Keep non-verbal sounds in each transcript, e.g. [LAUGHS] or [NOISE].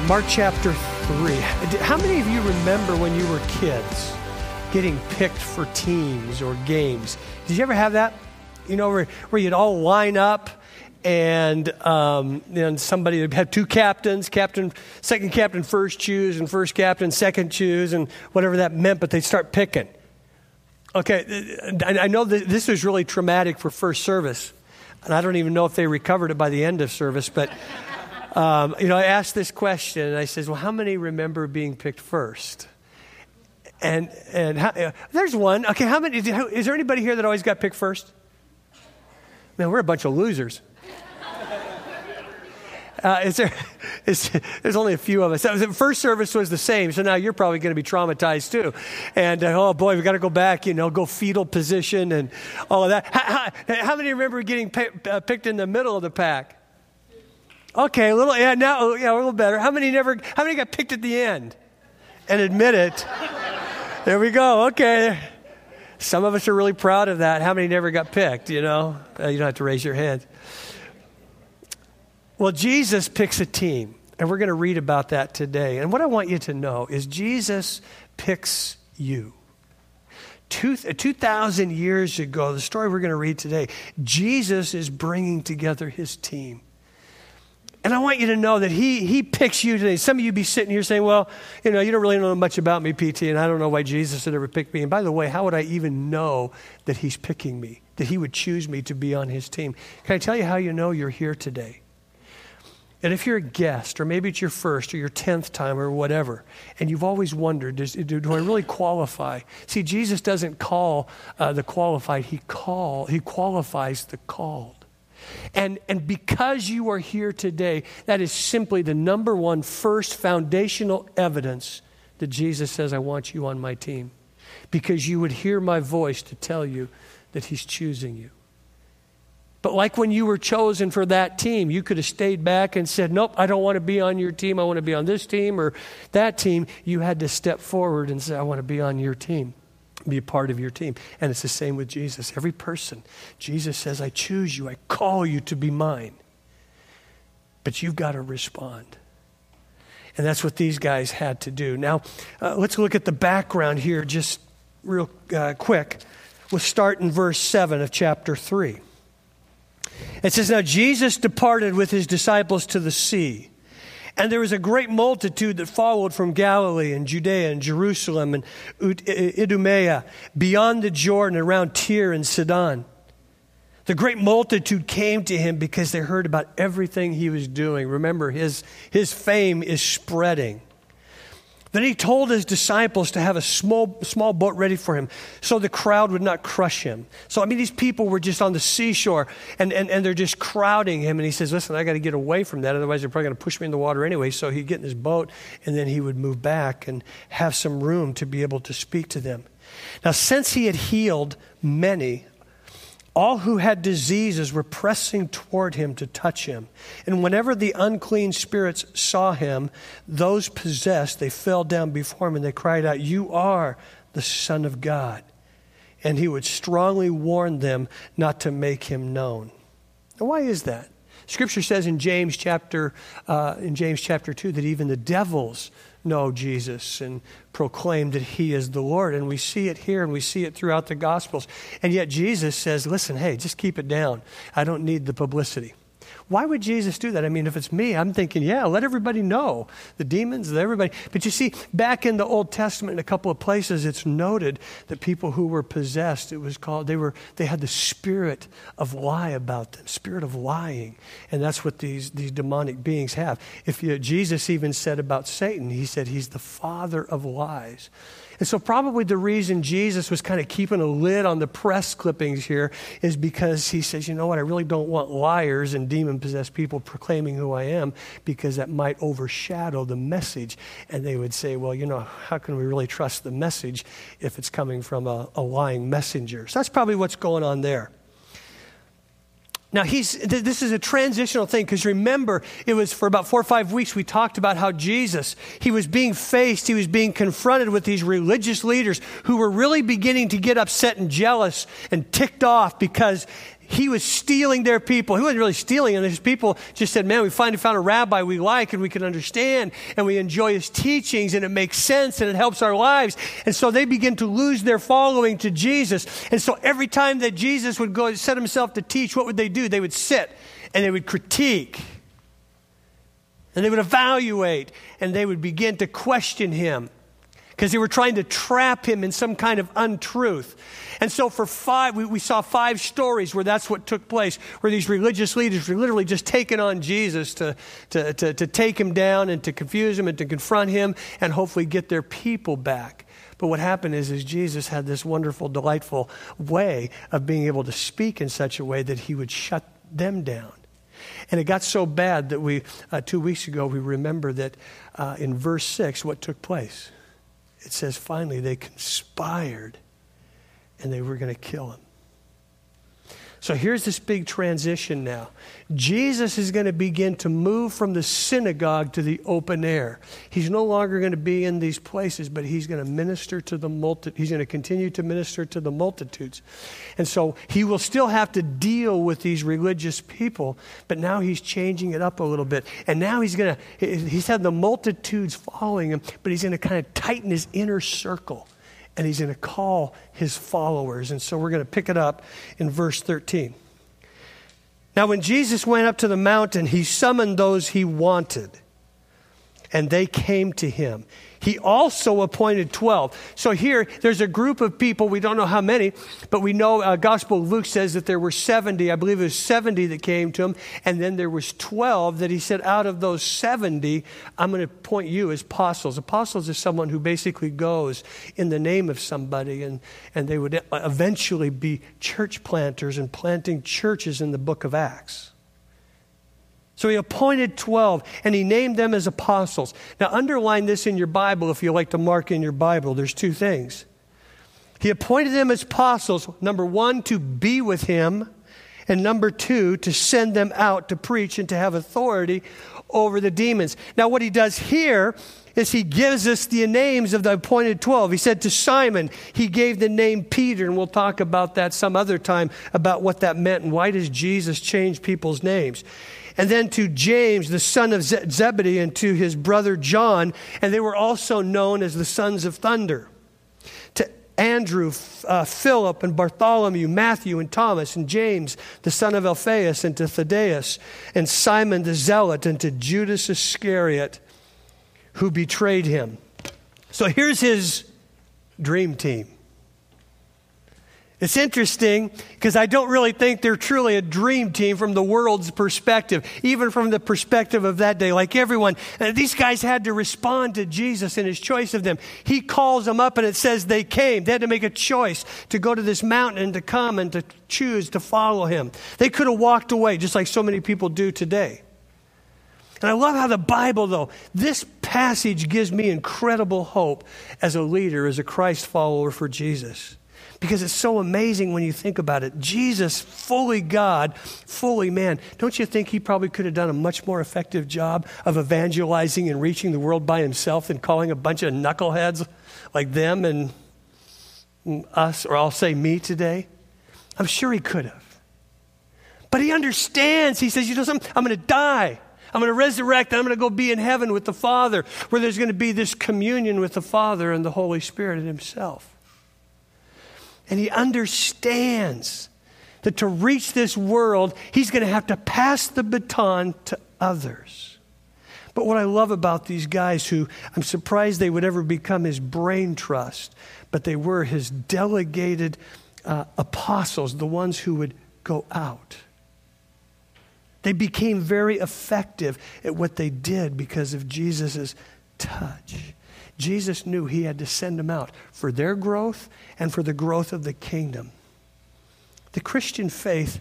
uh, Mark chapter 3. How many of you remember when you were kids getting picked for teams or games? Did you ever have that? You know, where, where you'd all line up and um, then somebody would have two captains captain second captain first choose and first captain second choose and whatever that meant but they'd start picking okay i know this was really traumatic for first service and i don't even know if they recovered it by the end of service but um, you know, I asked this question and I says, well, how many remember being picked first? And, and how, uh, there's one. Okay, how many, is there anybody here that always got picked first? Man, we're a bunch of losers. [LAUGHS] Uh, is there, [LAUGHS] is, there's only a few of us. The first service was the same, so now you're probably going to be traumatized too. And uh, oh boy, we got to go back, you know, go fetal position and all of that. How, how, how many remember getting pick, uh, picked in the middle of the pack? Okay, a little, yeah, now, yeah, a little better. How many never, how many got picked at the end? And admit it. [LAUGHS] there we go, okay. Some of us are really proud of that. How many never got picked, you know? Uh, you don't have to raise your hand. Well, Jesus picks a team, and we're going to read about that today. And what I want you to know is Jesus picks you. Two, 2,000 years ago, the story we're going to read today, Jesus is bringing together his team. And I want you to know that he, he picks you today. Some of you be sitting here saying, well, you know, you don't really know much about me, PT, and I don't know why Jesus would ever pick me. And by the way, how would I even know that he's picking me, that he would choose me to be on his team? Can I tell you how you know you're here today? And if you're a guest, or maybe it's your first or your tenth time or whatever, and you've always wondered, do, do I really qualify? See, Jesus doesn't call uh, the qualified; he call he qualifies the called. And, and because you are here today, that is simply the number one, first foundational evidence that Jesus says, I want you on my team. Because you would hear my voice to tell you that He's choosing you. But like when you were chosen for that team, you could have stayed back and said, Nope, I don't want to be on your team. I want to be on this team or that team. You had to step forward and say, I want to be on your team be a part of your team. And it's the same with Jesus. Every person, Jesus says, I choose you, I call you to be mine. But you've got to respond. And that's what these guys had to do. Now, uh, let's look at the background here just real uh, quick. We'll start in verse 7 of chapter 3. It says, Now Jesus departed with his disciples to the sea and there was a great multitude that followed from Galilee and Judea and Jerusalem and Idumea, beyond the Jordan, around Tyre and Sidon. The great multitude came to him because they heard about everything he was doing. Remember, his, his fame is spreading. Then he told his disciples to have a small, small boat ready for him so the crowd would not crush him. So, I mean, these people were just on the seashore and, and, and they're just crowding him. And he says, Listen, I got to get away from that. Otherwise, they're probably going to push me in the water anyway. So he'd get in his boat and then he would move back and have some room to be able to speak to them. Now, since he had healed many, all who had diseases were pressing toward him to touch him. And whenever the unclean spirits saw him, those possessed, they fell down before him and they cried out, You are the Son of God. And he would strongly warn them not to make him known. Now, why is that? Scripture says in James chapter, uh, in James chapter 2 that even the devils know Jesus and proclaim that he is the Lord. And we see it here and we see it throughout the Gospels. And yet Jesus says, listen, hey, just keep it down. I don't need the publicity. Why would Jesus do that? I mean, if it's me, I'm thinking, yeah, let everybody know. The demons, everybody. But you see, back in the Old Testament, in a couple of places, it's noted that people who were possessed, it was called, they were, they had the spirit of lie about them, spirit of lying. And that's what these, these demonic beings have. If you, Jesus even said about Satan, he said he's the father of lies. And so, probably the reason Jesus was kind of keeping a lid on the press clippings here is because he says, you know what, I really don't want liars and demon possessed people proclaiming who I am because that might overshadow the message. And they would say, well, you know, how can we really trust the message if it's coming from a, a lying messenger? So, that's probably what's going on there. Now, he's, this is a transitional thing because remember, it was for about four or five weeks we talked about how Jesus, he was being faced, he was being confronted with these religious leaders who were really beginning to get upset and jealous and ticked off because he was stealing their people. He wasn't really stealing them. His people just said, Man, we finally found a rabbi we like and we can understand and we enjoy his teachings and it makes sense and it helps our lives. And so they begin to lose their following to Jesus. And so every time that Jesus would go set himself to teach, what would they do? They would sit and they would critique and they would evaluate and they would begin to question him because they were trying to trap him in some kind of untruth. And so, for five, we, we, saw five stories where that's what took place, where these religious leaders were literally just taking on Jesus to, to, to, to take him down and to confuse him and to confront him and hopefully get their people back. But what happened is, is Jesus had this wonderful, delightful way of being able to speak in such a way that he would shut them down. And it got so bad that we, uh, two weeks ago, we remember that uh, in verse 6, what took place? It says finally they conspired and they were going to kill him. So here's this big transition now. Jesus is going to begin to move from the synagogue to the open air. He's no longer going to be in these places, but he's going to minister to the multi- he's going to continue to minister to the multitudes. And so he will still have to deal with these religious people, but now he's changing it up a little bit. And now he's going to he's had the multitudes following him, but he's going to kind of tighten his inner circle and he's going to call his followers. And so we're going to pick it up in verse 13. Now, when Jesus went up to the mountain, he summoned those he wanted, and they came to him. He also appointed 12. So here, there's a group of people, we don't know how many, but we know uh, Gospel of Luke says that there were 70. I believe it was 70 that came to him, and then there was 12 that he said, out of those 70, I'm going to point you as apostles. Apostles is someone who basically goes in the name of somebody, and, and they would eventually be church planters and planting churches in the book of Acts. So he appointed 12 and he named them as apostles. Now, underline this in your Bible if you like to mark in your Bible. There's two things. He appointed them as apostles, number one, to be with him, and number two, to send them out to preach and to have authority over the demons. Now, what he does here is he gives us the names of the appointed 12. He said to Simon, he gave the name Peter, and we'll talk about that some other time about what that meant and why does Jesus change people's names and then to James, the son of Zebedee, and to his brother John, and they were also known as the sons of thunder. To Andrew, uh, Philip, and Bartholomew, Matthew, and Thomas, and James, the son of Alphaeus, and to Thaddeus, and Simon the Zealot, and to Judas Iscariot, who betrayed him. So here's his dream team. It's interesting because I don't really think they're truly a dream team from the world's perspective, even from the perspective of that day. Like everyone, uh, these guys had to respond to Jesus and his choice of them. He calls them up and it says they came. They had to make a choice to go to this mountain and to come and to choose to follow him. They could have walked away just like so many people do today. And I love how the Bible, though, this passage gives me incredible hope as a leader, as a Christ follower for Jesus because it's so amazing when you think about it. Jesus, fully God, fully man. Don't you think he probably could have done a much more effective job of evangelizing and reaching the world by himself than calling a bunch of knuckleheads like them and us, or I'll say me today? I'm sure he could have. But he understands. He says, You know something? I'm going to die. I'm going to resurrect I'm going to go be in heaven with the Father, where there's going to be this communion with the Father and the Holy Spirit and Himself. And he understands that to reach this world, he's going to have to pass the baton to others. But what I love about these guys who I'm surprised they would ever become his brain trust, but they were his delegated uh, apostles, the ones who would go out. They became very effective at what they did because of Jesus' touch. Jesus knew he had to send them out for their growth and for the growth of the kingdom. The Christian faith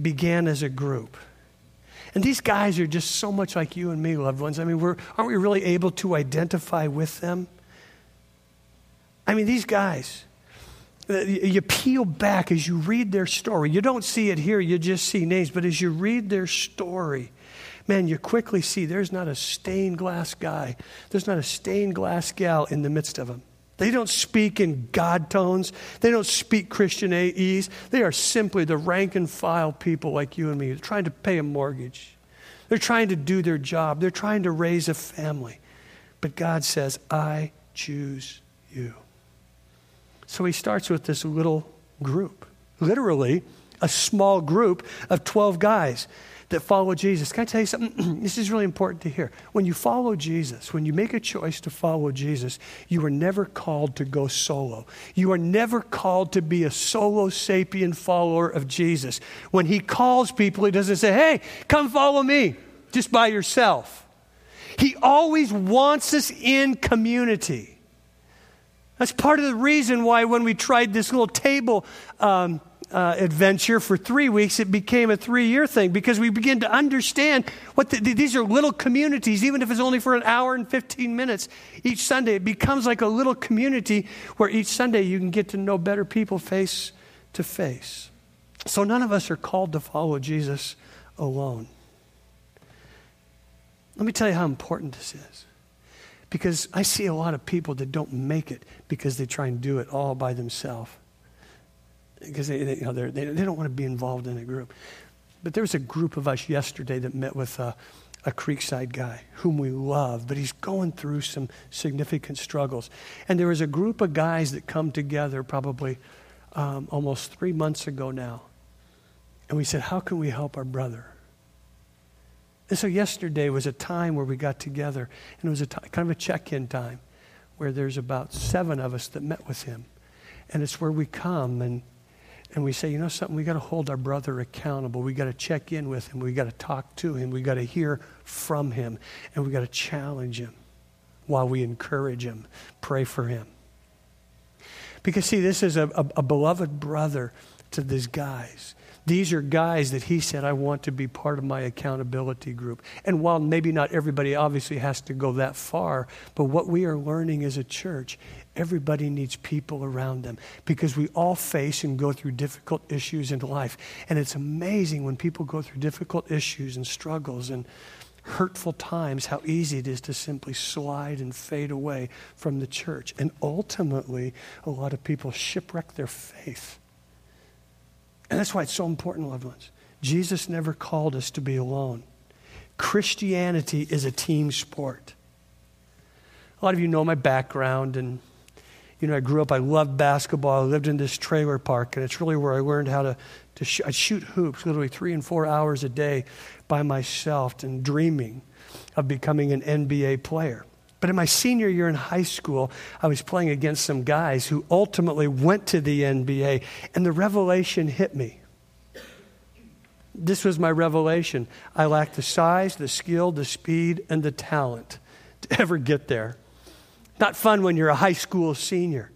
began as a group. And these guys are just so much like you and me, loved ones. I mean, we're, aren't we really able to identify with them? I mean, these guys, uh, you peel back as you read their story. You don't see it here, you just see names. But as you read their story, man, you quickly see there's not a stained glass guy, there's not a stained glass gal in the midst of them. They don't speak in God tones. They don't speak Christianese. They are simply the rank and file people like you and me. They're trying to pay a mortgage. They're trying to do their job. They're trying to raise a family. But God says, I choose you. So he starts with this little group, literally a small group of 12 guys that follow Jesus. Can I tell you something? [CLEARS THROAT] this is really important to hear. When you follow Jesus, when you make a choice to follow Jesus, you are never called to go solo. You are never called to be a solo sapien follower of Jesus. When he calls people, he doesn't say, hey, come follow me just by yourself. He always wants us in community. That's part of the reason why when we tried this little table um, uh, adventure for three weeks, it became a three year thing because we begin to understand what the, these are little communities, even if it's only for an hour and 15 minutes each Sunday. It becomes like a little community where each Sunday you can get to know better people face to face. So none of us are called to follow Jesus alone. Let me tell you how important this is. Because I see a lot of people that don't make it because they try and do it all by themselves because they, they, you know, they, they don't want to be involved in a group. But there was a group of us yesterday that met with a, a Creekside guy whom we love, but he's going through some significant struggles. And there was a group of guys that come together probably um, almost three months ago now. And we said, How can we help our brother? And so yesterday was a time where we got together, and it was a t- kind of a check in time where there's about seven of us that met with him. And it's where we come and and we say, you know something, we got to hold our brother accountable. We got to check in with him. We got to talk to him. We got to hear from him. And we got to challenge him while we encourage him, pray for him. Because, see, this is a, a, a beloved brother to these guys. These are guys that he said, I want to be part of my accountability group. And while maybe not everybody obviously has to go that far, but what we are learning as a church Everybody needs people around them because we all face and go through difficult issues in life. And it's amazing when people go through difficult issues and struggles and hurtful times how easy it is to simply slide and fade away from the church. And ultimately, a lot of people shipwreck their faith. And that's why it's so important, loved ones. Jesus never called us to be alone. Christianity is a team sport. A lot of you know my background, and you know, I grew up, I loved basketball. I lived in this trailer park, and it's really where I learned how to, to sh- I'd shoot hoops literally three and four hours a day by myself and dreaming of becoming an NBA player. But in my senior year in high school, I was playing against some guys who ultimately went to the NBA, and the revelation hit me. This was my revelation. I lacked the size, the skill, the speed, and the talent to ever get there. Not fun when you're a high school senior.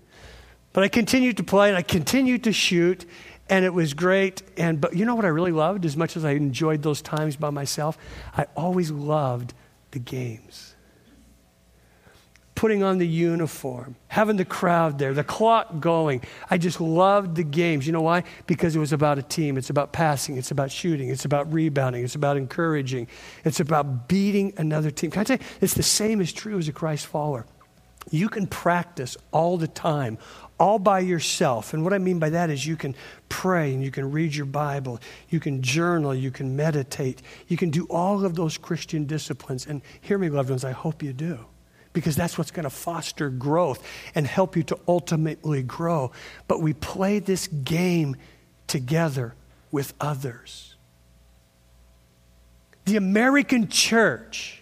But I continued to play and I continued to shoot, and it was great. And but you know what I really loved? As much as I enjoyed those times by myself, I always loved the games. Putting on the uniform, having the crowd there, the clock going. I just loved the games. You know why? Because it was about a team. It's about passing. It's about shooting. It's about rebounding. It's about encouraging. It's about beating another team. Can I tell you, it's the same as true as a Christ follower. You can practice all the time, all by yourself. And what I mean by that is you can pray and you can read your Bible, you can journal, you can meditate, you can do all of those Christian disciplines. And hear me, loved ones, I hope you do. Because that's what's going to foster growth and help you to ultimately grow. But we play this game together with others. The American church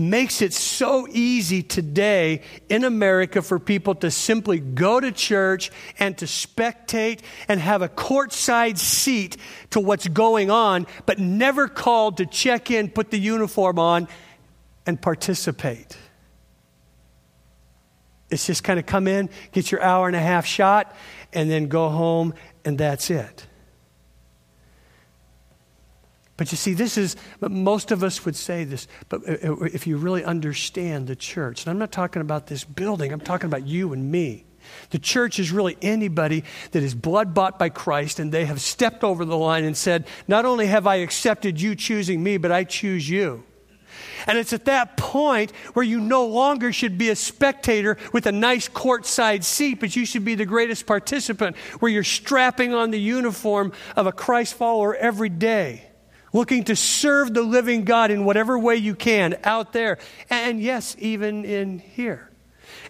makes it so easy today in America for people to simply go to church and to spectate and have a courtside seat to what's going on, but never called to check in, put the uniform on, and participate. It's just kind of come in, get your hour and a half shot, and then go home, and that's it. But you see, this is, most of us would say this, but if you really understand the church, and I'm not talking about this building, I'm talking about you and me. The church is really anybody that is blood bought by Christ and they have stepped over the line and said, Not only have I accepted you choosing me, but I choose you. And it's at that point where you no longer should be a spectator with a nice courtside seat, but you should be the greatest participant, where you're strapping on the uniform of a Christ follower every day, looking to serve the living God in whatever way you can out there. And yes, even in here.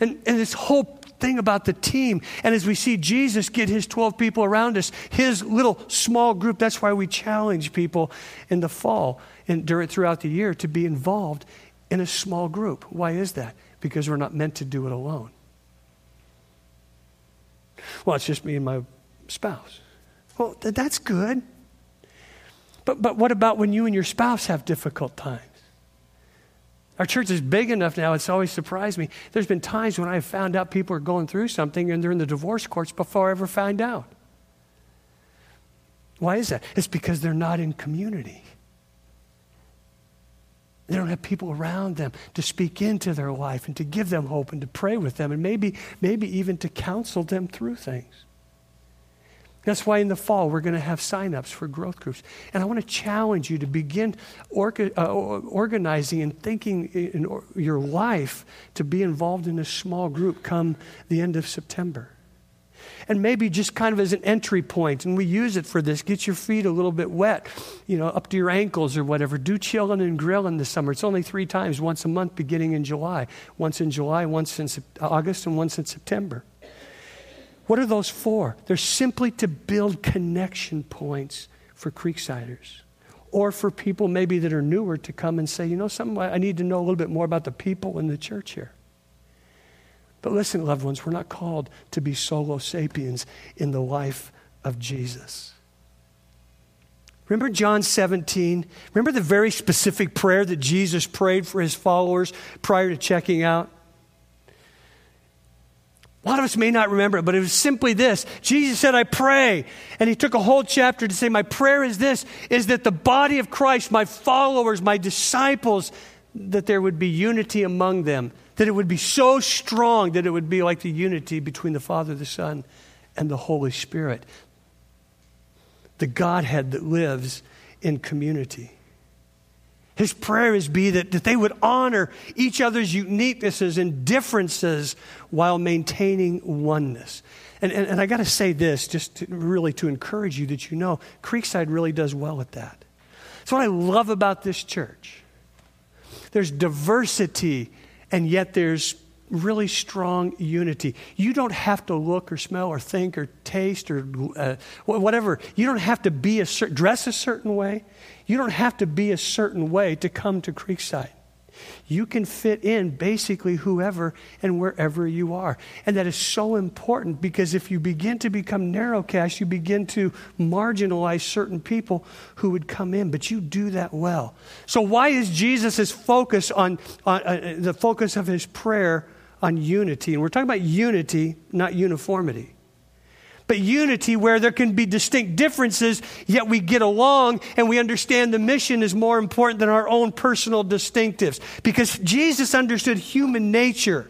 And, and this whole thing about the team. And as we see Jesus get his 12 people around us, his little small group, that's why we challenge people in the fall and during, throughout the year to be involved in a small group. Why is that? Because we're not meant to do it alone. Well, it's just me and my spouse. Well, th- that's good. But, but what about when you and your spouse have difficult times? Our church is big enough now, it's always surprised me. There's been times when I've found out people are going through something and they're in the divorce courts before I ever find out. Why is that? It's because they're not in community. They don't have people around them to speak into their life and to give them hope and to pray with them and maybe, maybe even to counsel them through things. That's why in the fall we're going to have signups for growth groups. And I want to challenge you to begin orga, uh, organizing and thinking in your life to be involved in a small group come the end of September and maybe just kind of as an entry point, and we use it for this, get your feet a little bit wet, you know, up to your ankles or whatever. Do chilling and grilling this summer. It's only three times, once a month beginning in July. Once in July, once in August, and once in September. What are those for? They're simply to build connection points for Creeksiders or for people maybe that are newer to come and say, you know, something I need to know a little bit more about the people in the church here. But listen, loved ones, we're not called to be solo sapiens in the life of Jesus. Remember John 17? Remember the very specific prayer that Jesus prayed for his followers prior to checking out? A lot of us may not remember it, but it was simply this. Jesus said, I pray. And he took a whole chapter to say, My prayer is this is that the body of Christ, my followers, my disciples, that there would be unity among them, that it would be so strong that it would be like the unity between the Father, the Son, and the Holy Spirit. The Godhead that lives in community. His prayer is be that, that they would honor each other's uniquenesses and differences while maintaining oneness. And, and, and I got to say this, just to, really to encourage you that you know, Creekside really does well at that. That's what I love about this church. There's diversity and yet there's really strong unity. You don't have to look or smell or think or taste or uh, whatever. You don't have to be a cer- dress a certain way. You don't have to be a certain way to come to Creekside. You can fit in basically whoever and wherever you are. And that is so important because if you begin to become narrowcast, you begin to marginalize certain people who would come in, but you do that well. So, why is Jesus' focus on, on uh, the focus of his prayer on unity? And we're talking about unity, not uniformity but unity where there can be distinct differences, yet we get along and we understand the mission is more important than our own personal distinctives. Because Jesus understood human nature.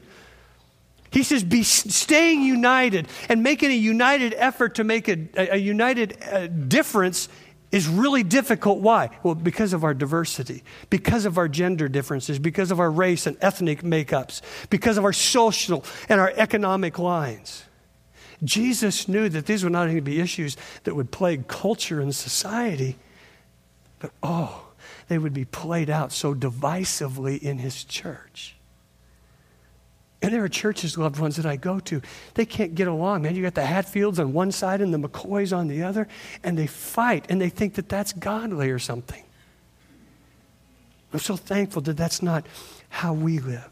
He says, be staying united and making a united effort to make a, a, a united uh, difference is really difficult. Why? Well, because of our diversity, because of our gender differences, because of our race and ethnic makeups, because of our social and our economic lines. Jesus knew that these were not to be issues that would plague culture and society, but oh, they would be played out so divisively in his church. And there are churches, loved ones, that I go to. They can't get along, man. You got the Hatfields on one side and the McCoys on the other, and they fight, and they think that that's godly or something. I'm so thankful that that's not how we live.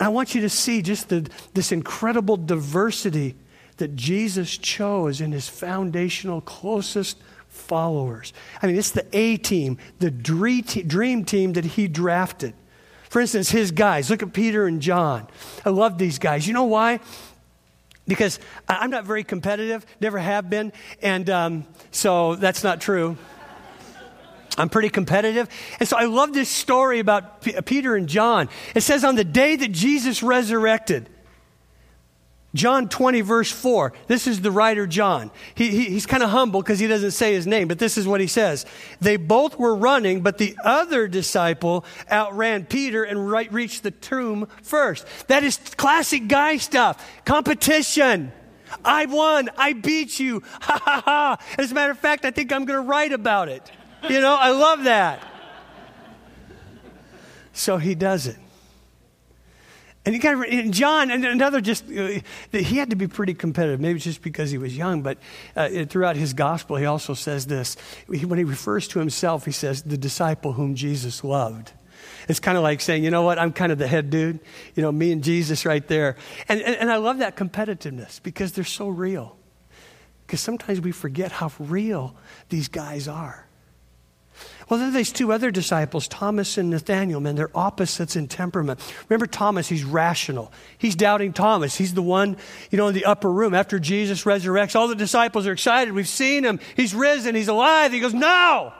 I want you to see just the, this incredible diversity that Jesus chose in his foundational closest followers. I mean, it's the A team, the dream team that he drafted. For instance, his guys, look at Peter and John. I love these guys. You know why? Because I'm not very competitive, never have been, and um, so that's not true. I'm pretty competitive. And so I love this story about P- Peter and John. It says, on the day that Jesus resurrected, John 20, verse 4. This is the writer John. He, he, he's kind of humble because he doesn't say his name, but this is what he says. They both were running, but the other disciple outran Peter and right, reached the tomb first. That is classic guy stuff. Competition. I won. I beat you. [LAUGHS] Ha ha ha. As a matter of fact, I think I'm going to write about it. You know, I love that. So he does it. And you got and John, and another just, uh, he had to be pretty competitive. Maybe just because he was young, but uh, throughout his gospel, he also says this. When he refers to himself, he says, the disciple whom Jesus loved. It's kind of like saying, you know what, I'm kind of the head dude. You know, me and Jesus right there. And, and, and I love that competitiveness because they're so real. Because sometimes we forget how real these guys are. Well, then there's two other disciples, Thomas and Nathaniel, man. They're opposites in temperament. Remember Thomas, he's rational. He's doubting Thomas. He's the one, you know, in the upper room after Jesus resurrects. All the disciples are excited. We've seen him. He's risen. He's alive. He goes, No,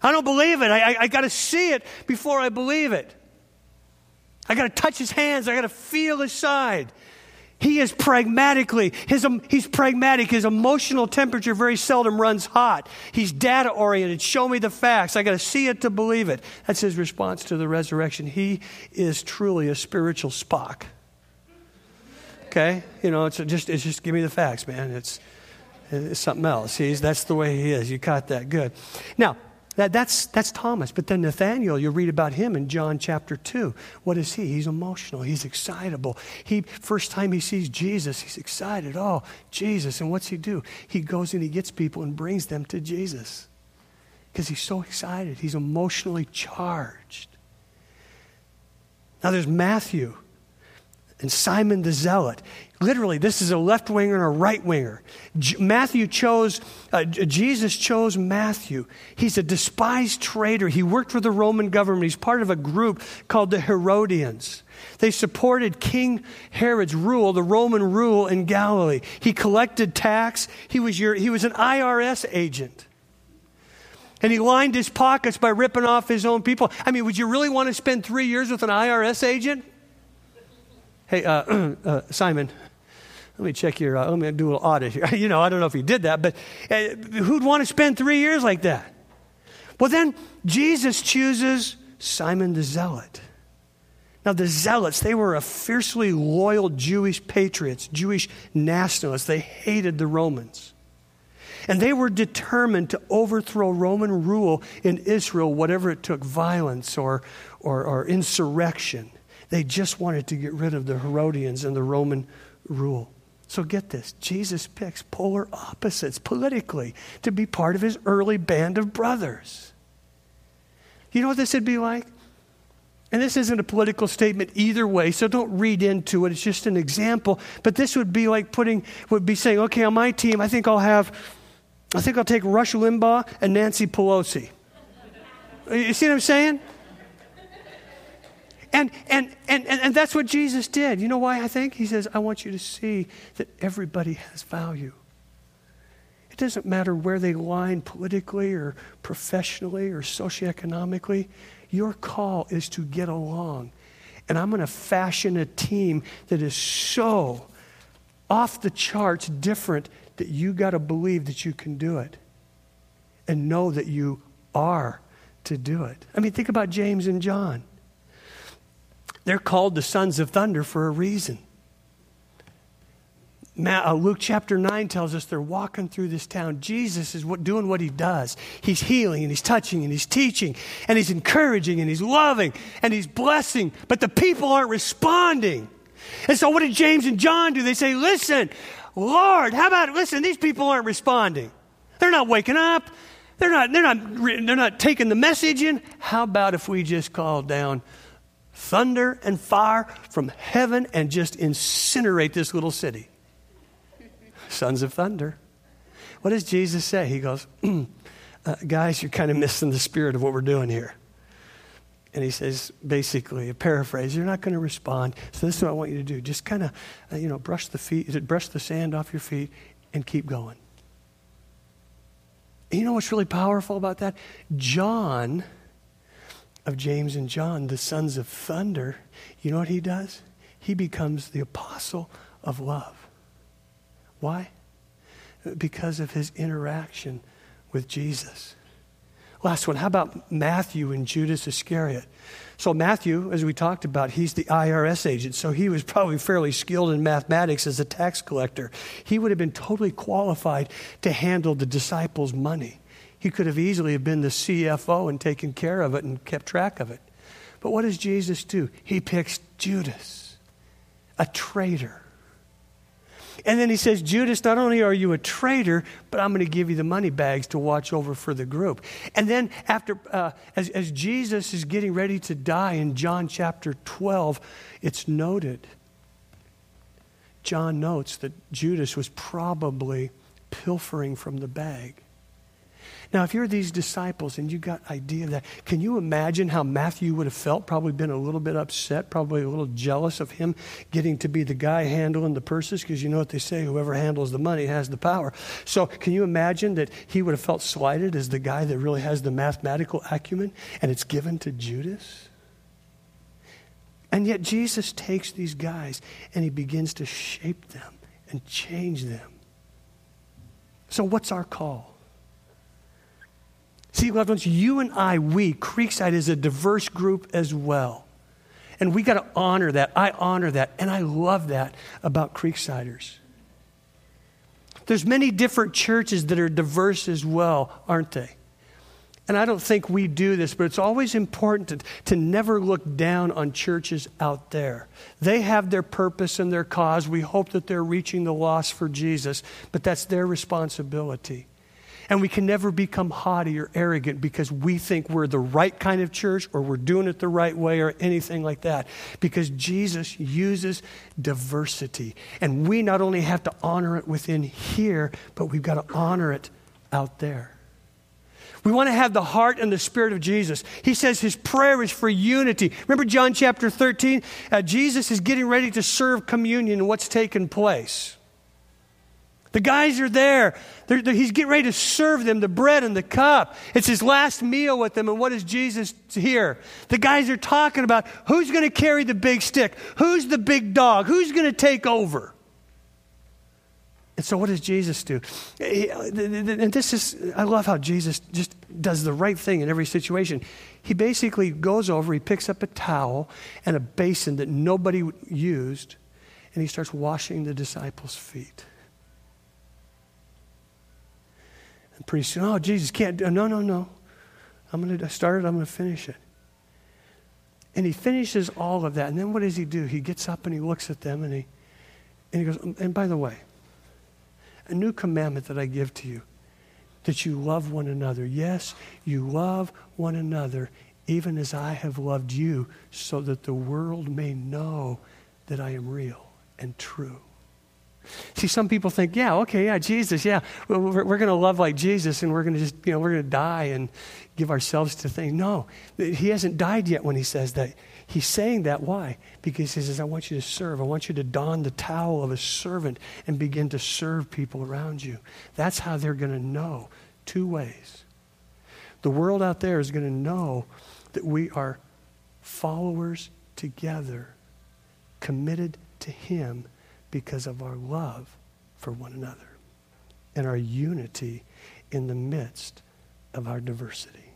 I don't believe it. I, I, I got to see it before I believe it. I got to touch his hands. I got to feel his side. He is pragmatically, his, um, he's pragmatic. His emotional temperature very seldom runs hot. He's data oriented. Show me the facts. I got to see it to believe it. That's his response to the resurrection. He is truly a spiritual Spock. Okay? You know, it's just, it's just give me the facts, man. It's, it's something else. He's, that's the way he is. You caught that. Good. Now, that, that's, that's Thomas. But then Nathaniel, you read about him in John chapter 2. What is he? He's emotional. He's excitable. He, first time he sees Jesus, he's excited. Oh, Jesus. And what's he do? He goes and he gets people and brings them to Jesus because he's so excited. He's emotionally charged. Now there's Matthew and Simon the Zealot. Literally, this is a left winger and a right winger. J- Matthew chose, uh, Jesus chose Matthew. He's a despised traitor. He worked for the Roman government. He's part of a group called the Herodians. They supported King Herod's rule, the Roman rule in Galilee. He collected tax. He was, your, he was an IRS agent. And he lined his pockets by ripping off his own people. I mean, would you really want to spend three years with an IRS agent? Hey, uh, [CLEARS THROAT] uh, Simon, let me check your, uh, let me do a little audit here. [LAUGHS] you know, I don't know if he did that, but uh, who'd want to spend three years like that? Well, then Jesus chooses Simon the Zealot. Now, the Zealots, they were a fiercely loyal Jewish patriots, Jewish nationalists. They hated the Romans. And they were determined to overthrow Roman rule in Israel, whatever it took violence or, or, or insurrection. They just wanted to get rid of the Herodians and the Roman rule. So get this Jesus picks polar opposites politically to be part of his early band of brothers. You know what this would be like? And this isn't a political statement either way, so don't read into it. It's just an example. But this would be like putting, would be saying, okay, on my team, I think I'll have, I think I'll take Rush Limbaugh and Nancy Pelosi. You see what I'm saying? And, and, and, and, that's what Jesus did. You know why I think? He says, I want you to see that everybody has value. It doesn't matter where they line politically or professionally or socioeconomically. Your call is to get along. And I'm going to fashion a team that is so off the charts different that you got to believe that you can do it and know that you are to do it. I mean, think about James and John. They're called the sons of thunder for a reason. Uh, Luke chapter 9 tells us they're walking through this town. Jesus is doing what he does. He's healing and he's touching and he's teaching and he's encouraging and he's loving and he's blessing, but the people aren't responding. And so, what did James and John do? They say, Listen, Lord, how about, listen, these people aren't responding. They're not waking up. They're not, they're not, they're not taking the message in. How about if we just call down thunder and fire from heaven and just incinerate this little city. Sons of thunder. What does Jesus say? He goes, [CLEARS THROAT] uh, Guys, you're kind of missing the spirit of what we're doing here. And he says, basically, a paraphrase, you're not going to respond. So this is what I want you to do. Just kind of, uh, you know, brush the feet, brush the sand off your feet and keep going. And you know what's really powerful about that? John of James and John, the sons of thunder, you know what he does? He becomes the apostle of love. Why? Because of his interaction with Jesus. Last one, how about Matthew and Judas Iscariot? So, Matthew, as we talked about, he's the IRS agent, so he was probably fairly skilled in mathematics as a tax collector. He would have been totally qualified to handle the disciples' money. He could have easily have been the CFO and taken care of it and kept track of it. But what does Jesus do? He picks Judas, a traitor. And then he says, Judas, not only are you a traitor, but I'm going to give you the money bags to watch over for the group. And then, after, uh, as, as Jesus is getting ready to die in John chapter 12, it's noted. John notes that Judas was probably pilfering from the bag. Now, if you're these disciples and you got idea of that, can you imagine how Matthew would have felt? Probably been a little bit upset, probably a little jealous of him getting to be the guy handling the purses, because you know what they say, whoever handles the money has the power. So can you imagine that he would have felt slighted as the guy that really has the mathematical acumen, and it's given to Judas? And yet Jesus takes these guys and he begins to shape them and change them. So, what's our call? See, loved ones, you and I, we, Creekside is a diverse group as well. And we got to honor that. I honor that. And I love that about Creeksiders. There's many different churches that are diverse as well, aren't they? And I don't think we do this, but it's always important to, to never look down on churches out there. They have their purpose and their cause. We hope that they're reaching the lost for Jesus, but that's their responsibility. And we can never become haughty or arrogant because we think we're the right kind of church or we're doing it the right way or anything like that. Because Jesus uses diversity. And we not only have to honor it within here, but we've got to honor it out there. We want to have the heart and the spirit of Jesus. He says his prayer is for unity. Remember John chapter 13? Uh, Jesus is getting ready to serve communion what's taken place. The guys are there. They're, they're, he's getting ready to serve them the bread and the cup. It's his last meal with them. And what does Jesus here? The guys are talking about who's going to carry the big stick? Who's the big dog? Who's going to take over? And so, what does Jesus do? And this is, I love how Jesus just does the right thing in every situation. He basically goes over, he picks up a towel and a basin that nobody used, and he starts washing the disciples' feet. And pretty soon, oh, Jesus can't do No, no, no. I'm going to start it, I'm going to finish it. And he finishes all of that. And then what does he do? He gets up and he looks at them and he, and he goes, um, And by the way, a new commandment that I give to you that you love one another. Yes, you love one another even as I have loved you, so that the world may know that I am real and true. See, some people think, yeah, okay, yeah, Jesus, yeah, we're, we're going to love like Jesus and we're going to just, you know, we're going to die and give ourselves to things. No, he hasn't died yet when he says that. He's saying that. Why? Because he says, I want you to serve. I want you to don the towel of a servant and begin to serve people around you. That's how they're going to know. Two ways. The world out there is going to know that we are followers together, committed to him because of our love for one another and our unity in the midst of our diversity.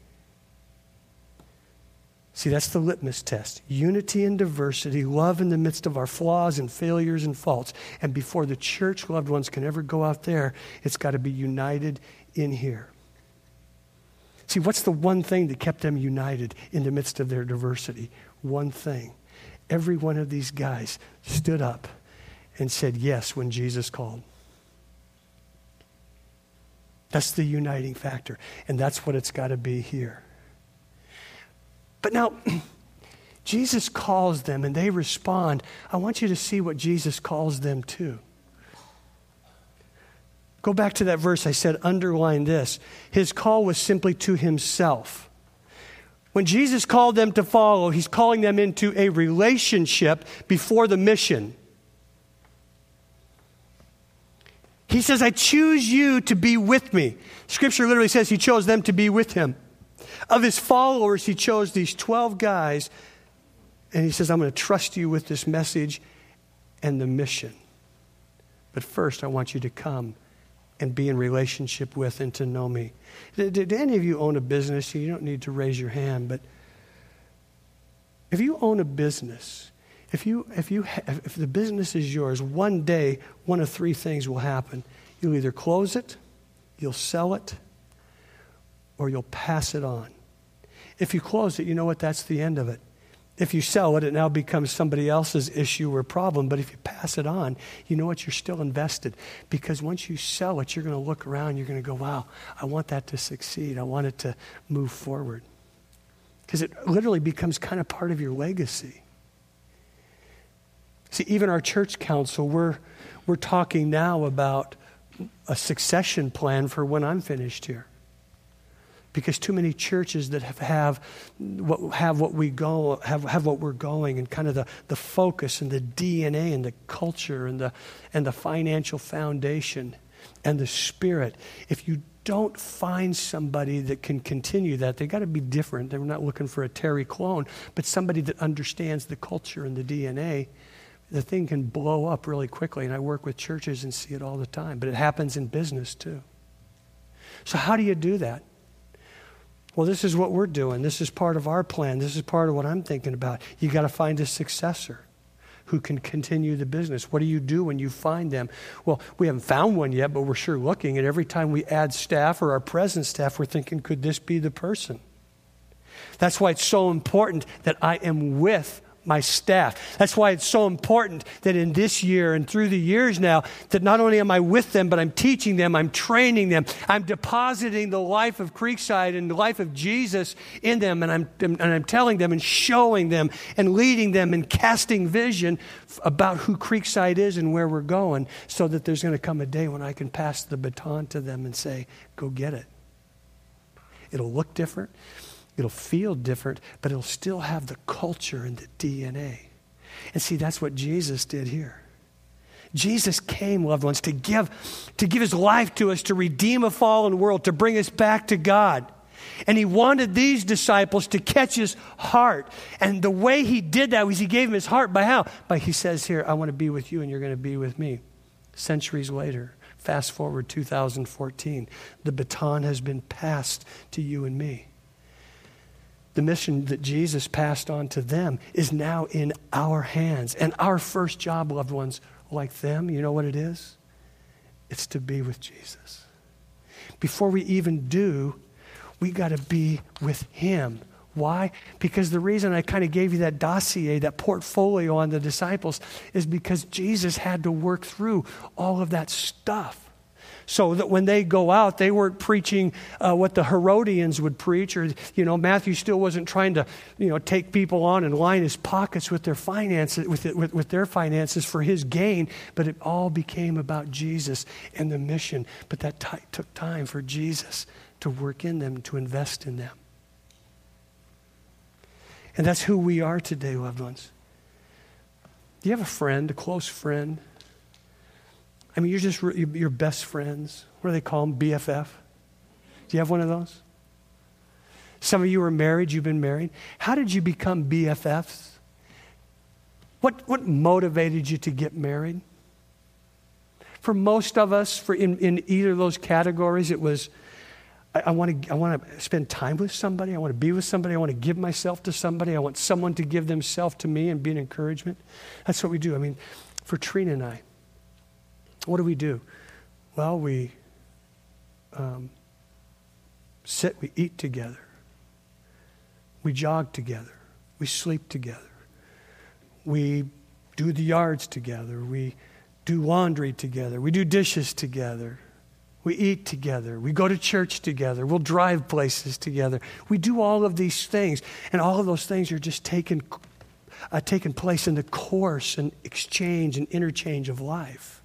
See, that's the litmus test. Unity and diversity, love in the midst of our flaws and failures and faults. And before the church loved ones can ever go out there, it's got to be united in here. See, what's the one thing that kept them united in the midst of their diversity? One thing. Every one of these guys stood up and said yes when Jesus called. That's the uniting factor. And that's what it's got to be here. But now, [CLEARS THROAT] Jesus calls them and they respond. I want you to see what Jesus calls them to. Go back to that verse I said, underline this. His call was simply to himself. When Jesus called them to follow, he's calling them into a relationship before the mission. He says, I choose you to be with me. Scripture literally says he chose them to be with him. Of his followers, he chose these 12 guys, and he says, I'm going to trust you with this message and the mission. But first, I want you to come and be in relationship with and to know me. Did, did any of you own a business? You don't need to raise your hand, but if you own a business, if, you, if, you if the business is yours, one day, one of three things will happen. You'll either close it, you'll sell it, or you'll pass it on. If you close it, you know what? That's the end of it. If you sell it, it now becomes somebody else's issue or problem. But if you pass it on, you know what? You're still invested. Because once you sell it, you're going to look around, you're going to go, wow, I want that to succeed. I want it to move forward. Because it literally becomes kind of part of your legacy. See, even our church council, we're, we're talking now about a succession plan for when I'm finished here. Because too many churches that have, have, what, have what we go have, have what we're going and kind of the, the focus and the dna and the culture and the, and the financial foundation and the spirit if you don't find somebody that can continue that They've got to be different. They're not looking for a terry clone but somebody that understands the culture and the dna the thing can blow up really quickly and i work with churches and see it all the time but it happens in business too so how do you do that well, this is what we're doing. This is part of our plan. This is part of what I'm thinking about. You got to find a successor who can continue the business. What do you do when you find them? Well, we haven't found one yet, but we're sure looking. And every time we add staff or our present staff, we're thinking, could this be the person? That's why it's so important that I am with my staff. That's why it's so important that in this year and through the years now, that not only am I with them, but I'm teaching them, I'm training them, I'm depositing the life of Creekside and the life of Jesus in them, and I'm, and I'm telling them and showing them and leading them and casting vision about who Creekside is and where we're going, so that there's going to come a day when I can pass the baton to them and say, go get it. It'll look different. It'll feel different, but it'll still have the culture and the DNA. And see, that's what Jesus did here. Jesus came, loved ones, to give, to give his life to us, to redeem a fallen world, to bring us back to God. And he wanted these disciples to catch his heart. And the way he did that was he gave him his heart by how? By he says here, I want to be with you and you're going to be with me. Centuries later, fast forward 2014, the baton has been passed to you and me the mission that Jesus passed on to them is now in our hands. And our first job, loved ones, like them, you know what it is? It's to be with Jesus. Before we even do, we got to be with Him. Why? Because the reason I kind of gave you that dossier, that portfolio on the disciples, is because Jesus had to work through all of that stuff so that when they go out, they weren't preaching uh, what the Herodians would preach, or, you know, Matthew still wasn't trying to, you know, take people on and line his pockets with their finances, with, it, with, with their finances for his gain, but it all became about Jesus and the mission. But that t- took time for Jesus to work in them, to invest in them. And that's who we are today, loved ones. Do you have a friend, a close friend? I mean, you're just your best friends. What do they call them? BFF? Do you have one of those? Some of you are married, you've been married. How did you become BFFs? What, what motivated you to get married? For most of us, for in, in either of those categories, it was I, I want to I want to spend time with somebody. I want to be with somebody. I want to give myself to somebody. I want someone to give themselves to me and be an encouragement. That's what we do. I mean, for Trina and I, what do we do? Well, we um, sit, we eat together, we jog together, we sleep together, we do the yards together, we do laundry together, we do dishes together. We eat together. We go to church together. We'll drive places together. We do all of these things. And all of those things are just taking, uh, taking place in the course and exchange and interchange of life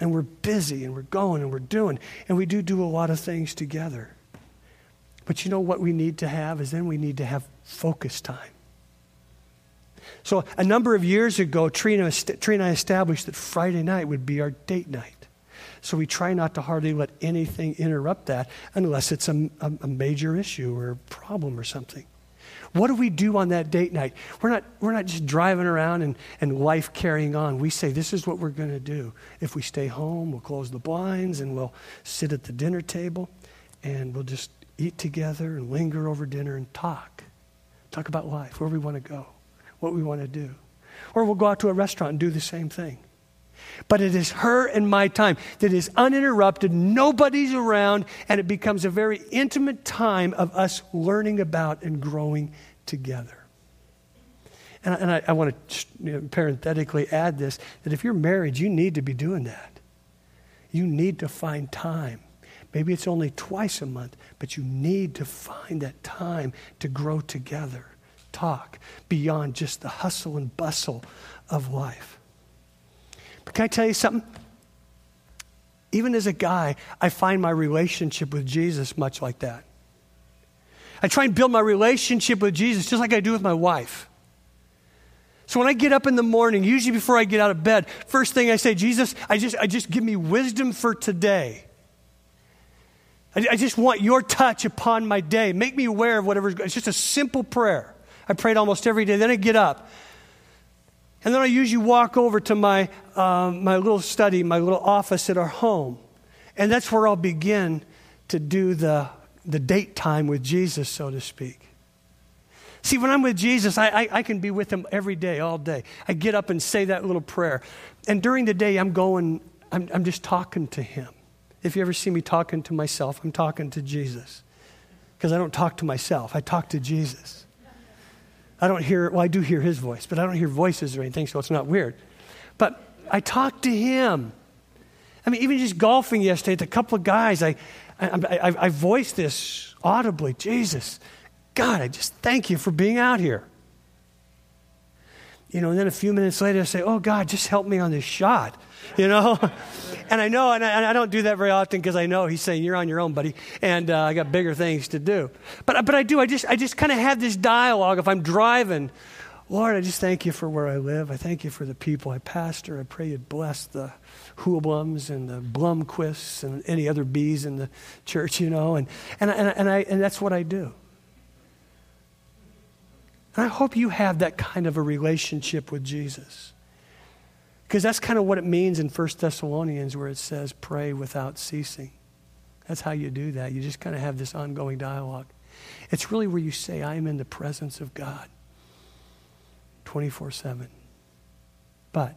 and we're busy and we're going and we're doing, and we do do a lot of things together. But you know what we need to have is then we need to have focus time. So a number of years ago, Trina, Trina and I established that Friday night would be our date night. So we try not to hardly let anything interrupt that unless it's a, a, a major issue or a problem or something. What do we do on that date night? We're not, we're not just driving around and, and life carrying on. We say, this is what we're going to do. If we stay home, we'll close the blinds and we'll sit at the dinner table and we'll just eat together and linger over dinner and talk. Talk about life, where we want to go, what we want to do. Or we'll go out to a restaurant and do the same thing. But it is her and my time that is uninterrupted, nobody's around, and it becomes a very intimate time of us learning about and growing together. And, and I, I, want to you know, parenthetically add this that if you're married, you need to be doing that. You need to find time. Maybe it's only twice a month, but you need to find that time to grow together, talk beyond just the hustle and bustle of life. Can I tell you something? Even as a guy, I find my relationship with Jesus much like that. I try and build my relationship with Jesus just like I do with my wife. So when I get up in the morning, usually before I get out of bed, first thing I say, Jesus, I just, I just give me wisdom for today. I, I just want your touch upon my day. Make me aware of whatever's going It's just a simple prayer. I pray it almost every day. Then I get up. And then I usually walk over to my, um, my little study, my little office at our home. And that's where I'll begin to do the, the date time with Jesus, so to speak. See, when I'm with Jesus, I, I, I, can be with him every day, all day. I get up and say that little prayer. And during the day, I'm going, I'm, I'm just talking to him. If you ever see me talking to myself, I'm talking to Jesus. Because I don't talk to myself, I talk to Jesus. I don't hear, well, I do hear his voice, but I don't hear voices or anything, so it's not weird. But I talk to him. I mean, even just golfing yesterday, a couple of guys, I, I, I, I voiced this audibly Jesus, God, I just thank you for being out here. You know, and then a few minutes later, I say, Oh, God, just help me on this shot you know? [LAUGHS] and I know, and I, and I, don't do that very often because I know he's saying, You're on your own, buddy, and uh, I got bigger things to do. But, but I do, I just, I just kind of have this dialogue if I'm driving. Lord, I just thank you for where I live. I thank you for the people I pastor. I pray you'd bless the Hublums and the Blumquists and any other bees in the church, you know, and, and, and, and, I, and that's what I do. And I hope you have that kind of a relationship with Jesus. Because that's kind of what it means in 1 Thessalonians where it says, pray without ceasing. That's how you do that. You just kind of have this ongoing dialogue. It's really where you say, I am in the presence of God 24 7. But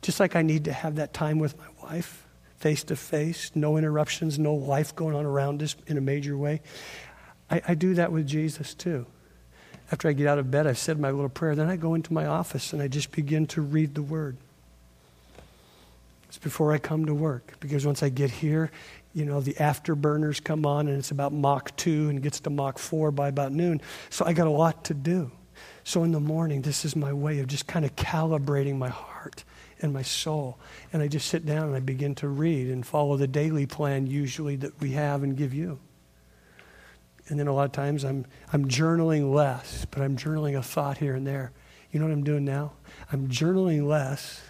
just like I need to have that time with my wife, face to face, no interruptions, no life going on around us in a major way, I, I do that with Jesus too. After I get out of bed, I've said my little prayer. Then I go into my office and I just begin to read the Word. It's before I come to work because once I get here, you know, the afterburners come on and it's about Mach 2 and gets to Mach 4 by about noon. So I got a lot to do. So in the morning, this is my way of just kind of calibrating my heart and my soul. And I just sit down and I begin to read and follow the daily plan usually that we have and give you. And then a lot of times I'm, I'm journaling less, but I'm journaling a thought here and there. You know what I'm doing now? I'm journaling less,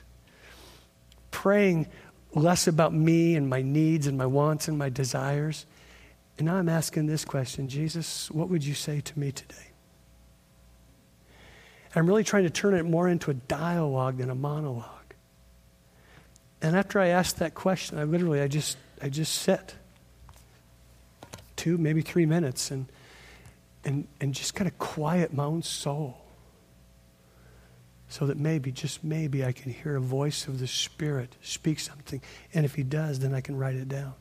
praying less about me and my needs and my wants and my desires. And now I'm asking this question Jesus, what would you say to me today? I'm really trying to turn it more into a dialogue than a monologue. And after I ask that question, I literally, I just, I just sit two, maybe three minutes and, and, and just kind of quiet my own soul so that maybe, just maybe, I can hear a voice of the Spirit speak something. And if He does, then I can write it down.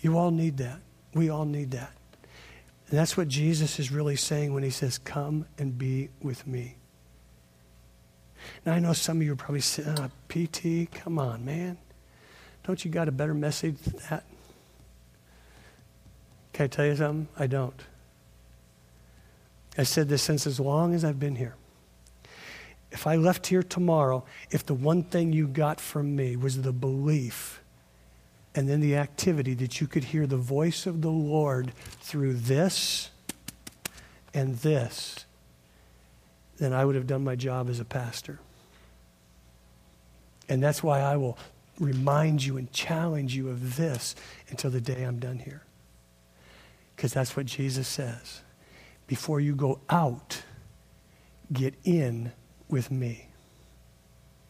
You all need that. We all need that. And that's what Jesus is really saying when He says, Come and be with me. Now, I know some of you are probably saying, oh, PT, come on, man. Don't you got a better message than that? Can I tell you something? I don't. I said this since as long as I've been here. If I left here tomorrow, if the one thing you got from me was the belief and then the activity that you could hear the voice of the Lord through this and this, then I would have done my job as a pastor. And that's why I will remind you and challenge you of this until the day I'm done here. Because that's what Jesus says. Before you go out, get in with me.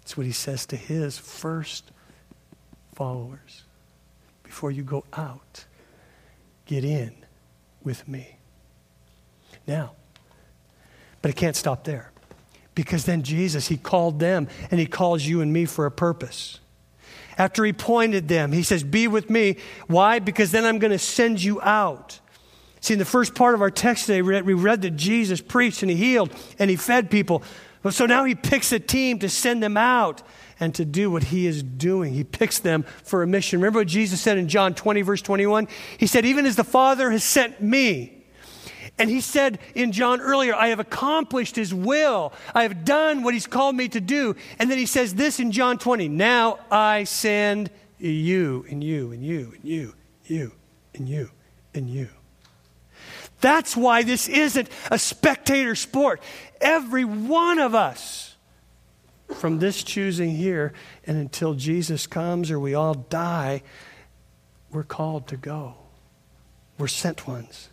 That's what he says to his first followers. Before you go out, get in with me. Now, but it can't stop there. Because then Jesus, he called them and he calls you and me for a purpose. After he pointed them, he says, Be with me. Why? Because then I'm going to send you out. See, in the first part of our text today, we read, that Jesus preached and he healed and he fed people. So now he picks a team to send them out and to do what he is doing. He picks them for a mission. Remember what Jesus said in John 20, verse 21? He said, Even as the Father has sent me. And he said in John earlier, I have accomplished his will. I have done what he's called me to do. And then he says this in John 20 Now I send you, and you, and you, and you, you, and you, and you. That's why this isn't a spectator sport. Every one of us, from this choosing here and until Jesus comes or we all die, we're called to go. We're sent ones.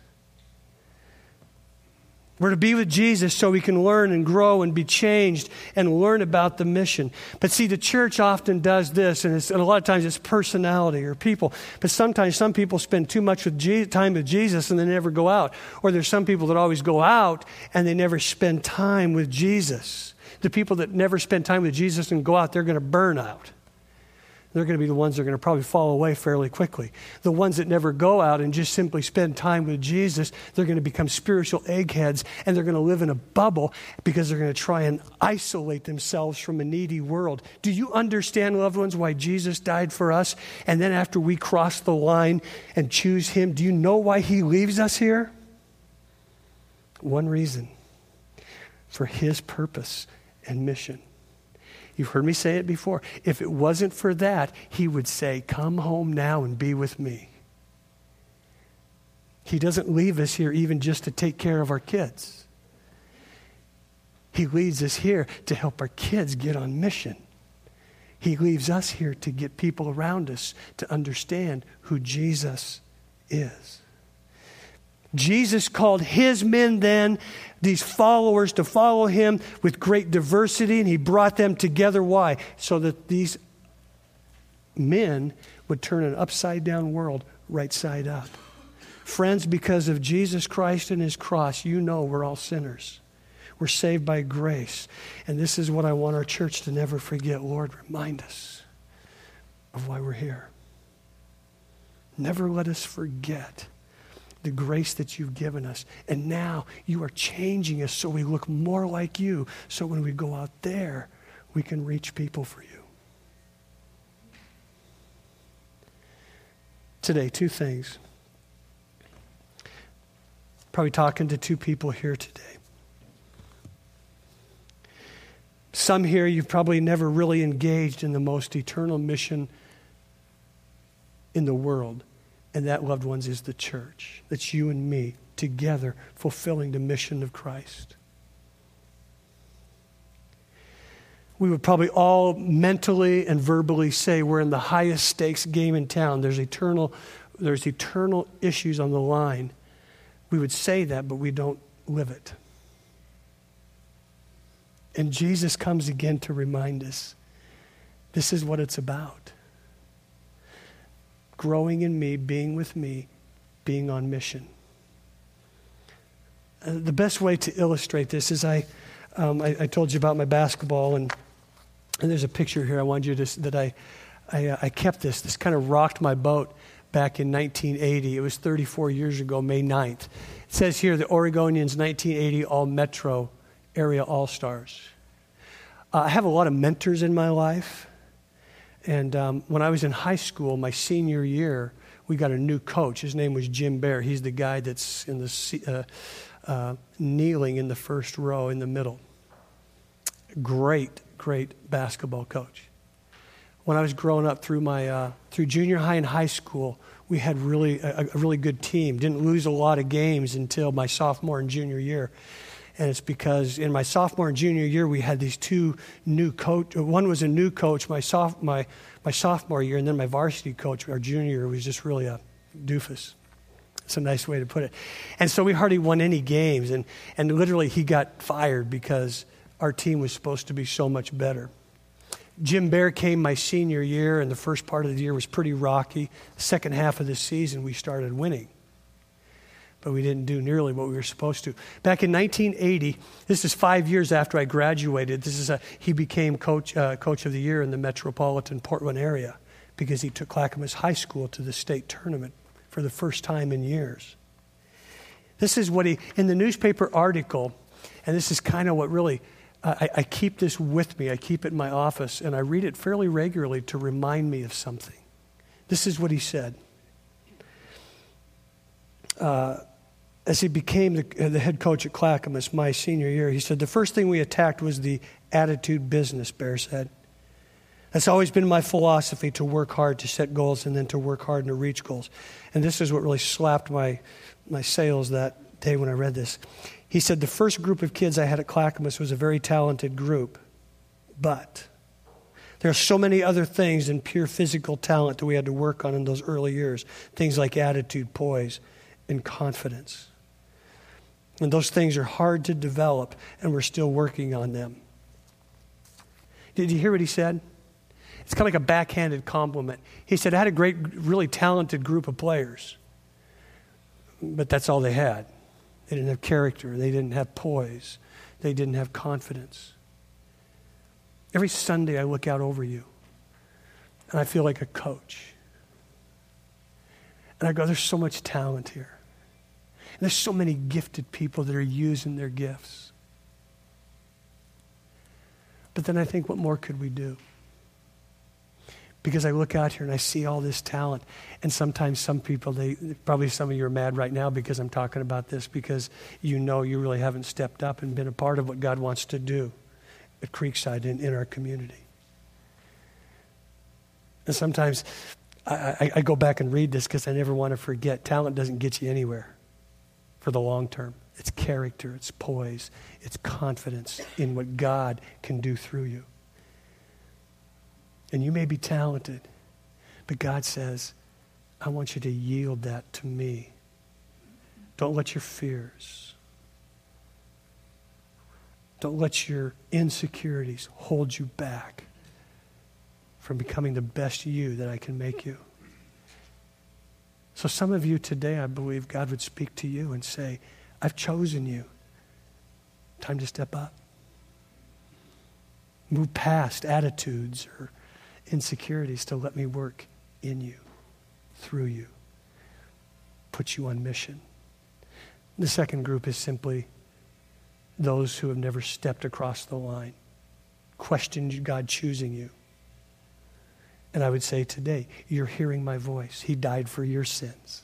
We're to be with Jesus so we can learn and grow and be changed and learn about the mission. But see, the church often does this, and, and a lot of times it's personality or people. But sometimes some people spend too much with Je- time with Jesus and they never go out. Or there's some people that always go out and they never spend time with Jesus. The people that never spend time with Jesus and go out, they're going to burn out they're going to be the ones that are going to probably fall away fairly quickly. The ones that never go out and just simply spend time with Jesus, they're going to become spiritual eggheads and they're going to live in a bubble because they're going to try and isolate themselves from a needy world. Do you understand, loved ones, why Jesus died for us? And then after we cross the line and choose Him, do you know why He leaves us here? One reason for His purpose and mission. You've heard me say it before. If it wasn't for that, he would say, Come home now and be with me. He doesn't leave us here even just to take care of our kids. He leads us here to help our kids get on mission. He leaves us here to get people around us to understand who Jesus is. Jesus called his men then, these followers, to follow him with great diversity, and he brought them together. Why? So that these men would turn an upside down world right side up. Friends, because of Jesus Christ and his cross, you know we're all sinners. We're saved by grace. And this is what I want our church to never forget. Lord, remind us of why we're here. Never let us forget the grace that you've given us. And now you are changing us so we look more like you. So when we go out there, we can reach people for you. Today, two things. Probably talking to two people here today. Some here, you've probably never really engaged in the most eternal mission in the world and that, loved ones, is the church. That's you and me together fulfilling the mission of Christ. We would probably all mentally and verbally say we're in the highest stakes game in town. There's eternal, there's eternal issues on the line. We would say that, but we don't live it. And Jesus comes again to remind us this is what it's about growing in me, being with me, being on mission. Uh, the best way to illustrate this is I, um, I, I, told you about my basketball, and, and there's a picture here I wanted you to, that I, I, uh, I kept this. This kind of rocked my boat back in 1980. It was 34 years ago, May 9th. It says here the Oregonians 1980 All Metro Area All Stars. Uh, I have a lot of mentors in my life. And um, when I was in high school, my senior year, we got a new coach. His name was Jim Bear. He's the guy that's in the uh, uh, kneeling in the first row in the middle. Great, great basketball coach. When I was growing up through my uh, through junior high and high school, we had really a, a really good team. Didn't lose a lot of games until my sophomore and junior year and it's because in my sophomore and junior year we had these two new coach. One was a new coach my soph- my my sophomore year, and then my varsity coach our junior year was just really a doofus. It's a nice way to put it. And so we hardly won any games. And, and literally, he got fired because our team was supposed to be so much better. Jim Bear came my senior year, and the first part of the year was pretty rocky. Second half of the season, we started winning. But we didn't do nearly what we were supposed to. Back in 1980, this is five years after I graduated, this is a, he became coach, uh, coach of the year in the metropolitan Portland area because he took Clackamas High School to the state tournament for the first time in years. This is what he, in the newspaper article, and this is kind of what really, I, I, keep this with me. I keep it in my office, and I read it fairly regularly to remind me of something. This is what he said. Uh, as he became the, uh, the head coach at Clackamas my senior year, he said, The first thing we attacked was the attitude business, Bear said. That's always been my philosophy to work hard to set goals and then to work hard and to reach goals. And this is what really slapped my, my sails that day when I read this. He said, The first group of kids I had at Clackamas was a very talented group, but there are so many other things than pure physical talent that we had to work on in those early years. Things like attitude, poise, and confidence. And those things are hard to develop, and we're still working on them. Did you hear what he said? It's kind of like a backhanded compliment. He said, I had a great, really talented group of players, but that's all they had. They didn't have character, they didn't have poise, they didn't have confidence. Every Sunday, I look out over you, and I feel like a coach. And I go, there's so much talent here. And there's so many gifted people that are using their gifts. But then I think, what more could we do? because I look out here and I see all this talent. And sometimes some people, they probably some of you are mad right now because I'm talking about this because you know you really haven't stepped up and been a part of what God wants to do at Creekside in, in our community. And sometimes I, I, I go back and read this because I never want to forget talent doesn't get you anywhere for the long term. It's character, it's poise, it's confidence in what God can do through you. And you may be talented, but God says, I want you to yield that to me. Don't let your fears, don't let your insecurities hold you back from becoming the best you that I can make you. So, some of you today, I believe God would speak to you and say, I've chosen you. Time to step up. Move past attitudes or insecurities to let me work in you, through you, put you on mission. The second group is simply those who have never stepped across the line, questioned God choosing you. And I would say today, you're hearing my voice. He died for your sins.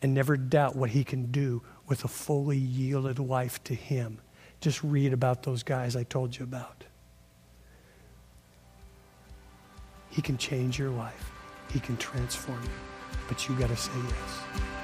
And never doubt what he can do with a fully yielded life to him. Just read about those guys I told you about. He can change your life. He can transform you. But you got to say yes.